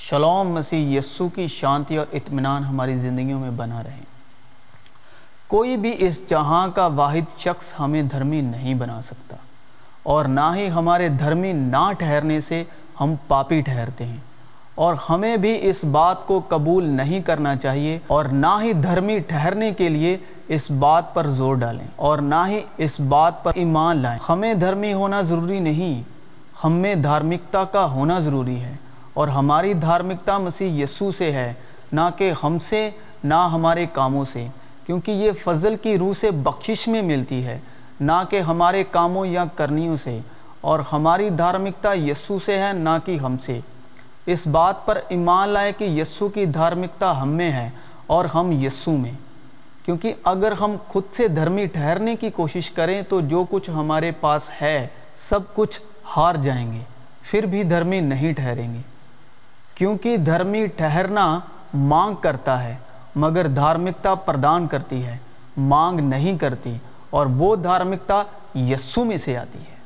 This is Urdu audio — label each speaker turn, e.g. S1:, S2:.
S1: شلوم مسیح یسو کی شانتی اور اطمینان ہماری زندگیوں میں بنا رہے۔ کوئی بھی اس جہاں کا واحد شخص ہمیں دھرمی نہیں بنا سکتا اور نہ ہی ہمارے دھرمی نہ ٹھہرنے سے ہم پاپی ٹھہرتے ہیں اور ہمیں بھی اس بات کو قبول نہیں کرنا چاہیے اور نہ ہی دھرمی ٹھہرنے کے لیے اس بات پر زور ڈالیں اور نہ ہی اس بات پر ایمان لائیں۔ ہمیں دھرمی ہونا ضروری نہیں ہم میں دھارمکتا کا ہونا ضروری ہے۔ اور ہماری دھارمکتا مسیح یسو سے ہے، نہ کہ ہم سے، نہ ہمارے کاموں سے، کیونکہ یہ فضل کی روح سے بخشش میں ملتی ہے، نہ کہ ہمارے کاموں یا کرنیوں سے، اور ہماری دھارمکتا یسو سے ہے، نہ کہ ہم سے۔ اس بات پر ایمان لائے کہ یسو کی دھارمکتا ہم میں ہے اور ہم یسو میں۔ کیونکہ اگر ہم خود سے دھرمی ٹھہرنے کی کوشش کریں تو جو کچھ ہمارے پاس ہے، سب کچھ ہار جائیں گے، پھر بھی دھرمی نہیں ٹھہریں گے۔ کیونکہ دھرمی ٹھہرنا مانگ کرتا ہے، مگر دھارمکتا پردان کرتی ہے، مانگ نہیں کرتی، اور وہ دھارمکتا یسو میں سے آتی ہے۔